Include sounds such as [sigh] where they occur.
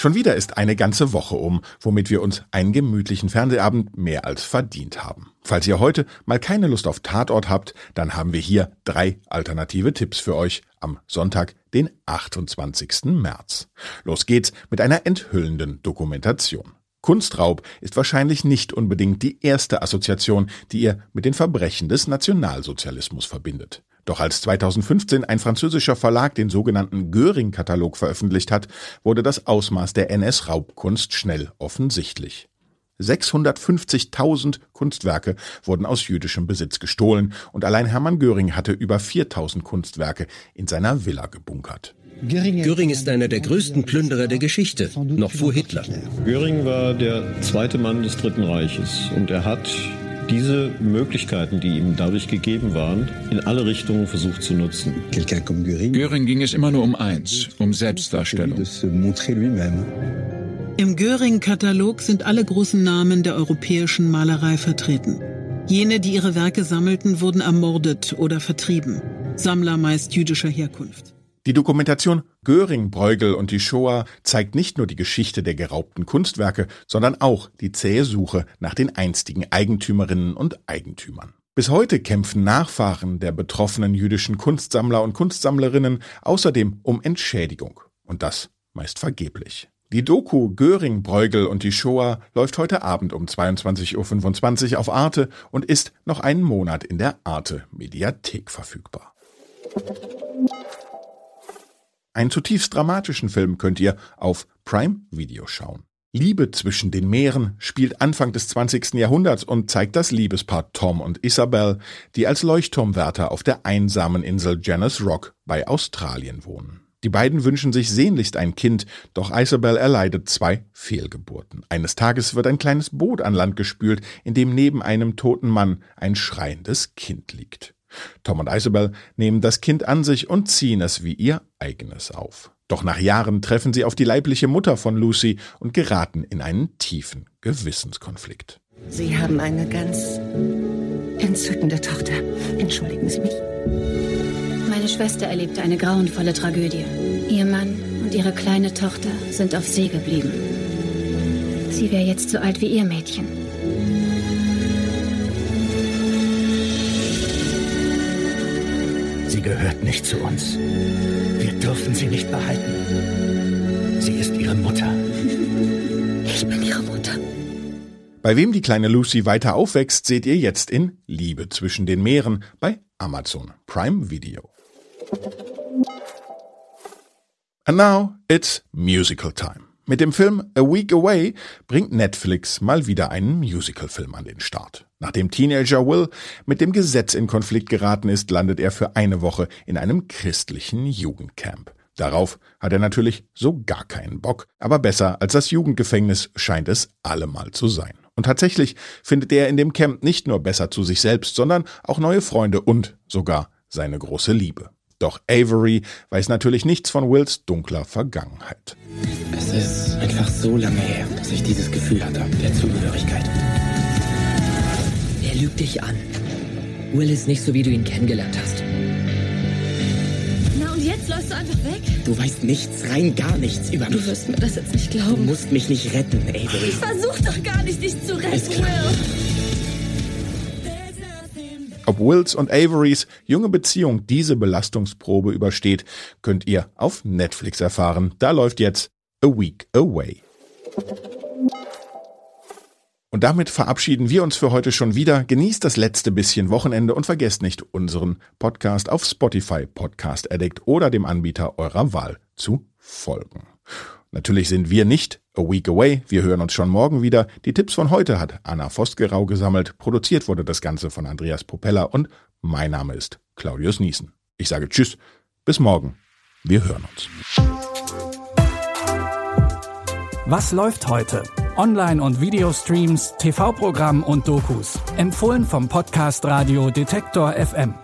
Schon wieder ist eine ganze Woche um, womit wir uns einen gemütlichen Fernsehabend mehr als verdient haben. Falls ihr heute mal keine Lust auf Tatort habt, dann haben wir hier drei alternative Tipps für euch am Sonntag, den 28. März. Los geht's mit einer enthüllenden Dokumentation. Kunstraub ist wahrscheinlich nicht unbedingt die erste Assoziation, die ihr mit den Verbrechen des Nationalsozialismus verbindet. Doch als 2015 ein französischer Verlag den sogenannten Göring-Katalog veröffentlicht hat, wurde das Ausmaß der NS-Raubkunst schnell offensichtlich. 650.000 Kunstwerke wurden aus jüdischem Besitz gestohlen und allein Hermann Göring hatte über 4.000 Kunstwerke in seiner Villa gebunkert. Göring ist einer der größten Plünderer der Geschichte, noch vor Hitler. Göring war der zweite Mann des Dritten Reiches und er hat diese Möglichkeiten, die ihm dadurch gegeben waren, in alle Richtungen versucht zu nutzen. Göring ging es immer nur um eins, um Selbstdarstellung. Im Göring-Katalog sind alle großen Namen der europäischen Malerei vertreten. Jene, die ihre Werke sammelten, wurden ermordet oder vertrieben. Sammler meist jüdischer Herkunft. Die Dokumentation Göring, Bruegel und die Shoah zeigt nicht nur die Geschichte der geraubten Kunstwerke, sondern auch die zähe Suche nach den einstigen Eigentümerinnen und Eigentümern. Bis heute kämpfen Nachfahren der betroffenen jüdischen Kunstsammler und Kunstsammlerinnen außerdem um Entschädigung. Und das meist vergeblich. Die Doku Göring, Bruegel und die Shoah läuft heute Abend um 22.25 Uhr auf Arte und ist noch einen Monat in der Arte Mediathek verfügbar. Einen zutiefst dramatischen Film könnt ihr auf Prime Video schauen. Liebe zwischen den Meeren spielt Anfang des 20. Jahrhunderts und zeigt das Liebespaar Tom und Isabel, die als Leuchtturmwärter auf der einsamen Insel Janus Rock bei Australien wohnen. Die beiden wünschen sich sehnlichst ein Kind, doch Isabel erleidet zwei Fehlgeburten. Eines Tages wird ein kleines Boot an Land gespült, in dem neben einem toten Mann ein schreiendes Kind liegt. Tom und Isabel nehmen das Kind an sich und ziehen es wie ihr eigenes auf. Doch nach Jahren treffen sie auf die leibliche Mutter von Lucy und geraten in einen tiefen Gewissenskonflikt. Sie haben eine ganz entzückende Tochter. Entschuldigen Sie mich. Meine Schwester erlebte eine grauenvolle Tragödie. Ihr Mann und ihre kleine Tochter sind auf See geblieben. Sie wäre jetzt so alt wie ihr Mädchen. Sie gehört nicht zu uns. Wir dürfen sie nicht behalten. Sie ist ihre Mutter. [laughs] Ich bin Ihre Mutter. Bei wem die kleine Lucy weiter aufwächst, seht ihr jetzt in Liebe zwischen den Meeren bei Amazon Prime Video. And now it's musical time. Mit dem Film A Week Away bringt Netflix mal wieder einen Musicalfilm an den Start. Nachdem Teenager Will mit dem Gesetz in Konflikt geraten ist, landet er für eine Woche in einem christlichen Jugendcamp. Darauf hat er natürlich so gar keinen Bock, aber besser als das Jugendgefängnis scheint es allemal zu sein. Und tatsächlich findet er in dem Camp nicht nur besser zu sich selbst, sondern auch neue Freunde und sogar seine große Liebe. Doch Avery weiß natürlich nichts von Wills dunkler Vergangenheit. Es ist einfach so lange her, dass ich dieses Gefühl hatte, der Zugehörigkeit. Er lügt dich an. Will ist nicht so, wie du ihn kennengelernt hast. Na und jetzt läufst du einfach weg? Du weißt nichts, rein gar nichts über mich. Du wirst mir das jetzt nicht Du glauben. musst mich nicht retten, Avery. Ich versuch doch gar nicht, dich zu retten. Will. Ob Wills und Averys junge Beziehung diese Belastungsprobe übersteht, könnt ihr auf Netflix erfahren. Da läuft jetzt A Week Away. Und damit verabschieden wir uns für heute schon wieder. Genießt das letzte bisschen Wochenende und vergesst nicht, unseren Podcast auf Spotify, Podcast Addict oder dem Anbieter eurer Wahl zu folgen. Natürlich sind wir nicht a week away. Wir hören uns schon morgen wieder. Die Tipps von heute hat Anna Vosgerau gesammelt. Produziert wurde das Ganze von Andreas Propeller und mein Name ist Claudius Niesen. Ich sage Tschüss. Bis morgen. Wir hören uns. Was läuft heute? Online- und Videostreams, TV-Programm und Dokus. Empfohlen vom Podcast Radio Detektor FM.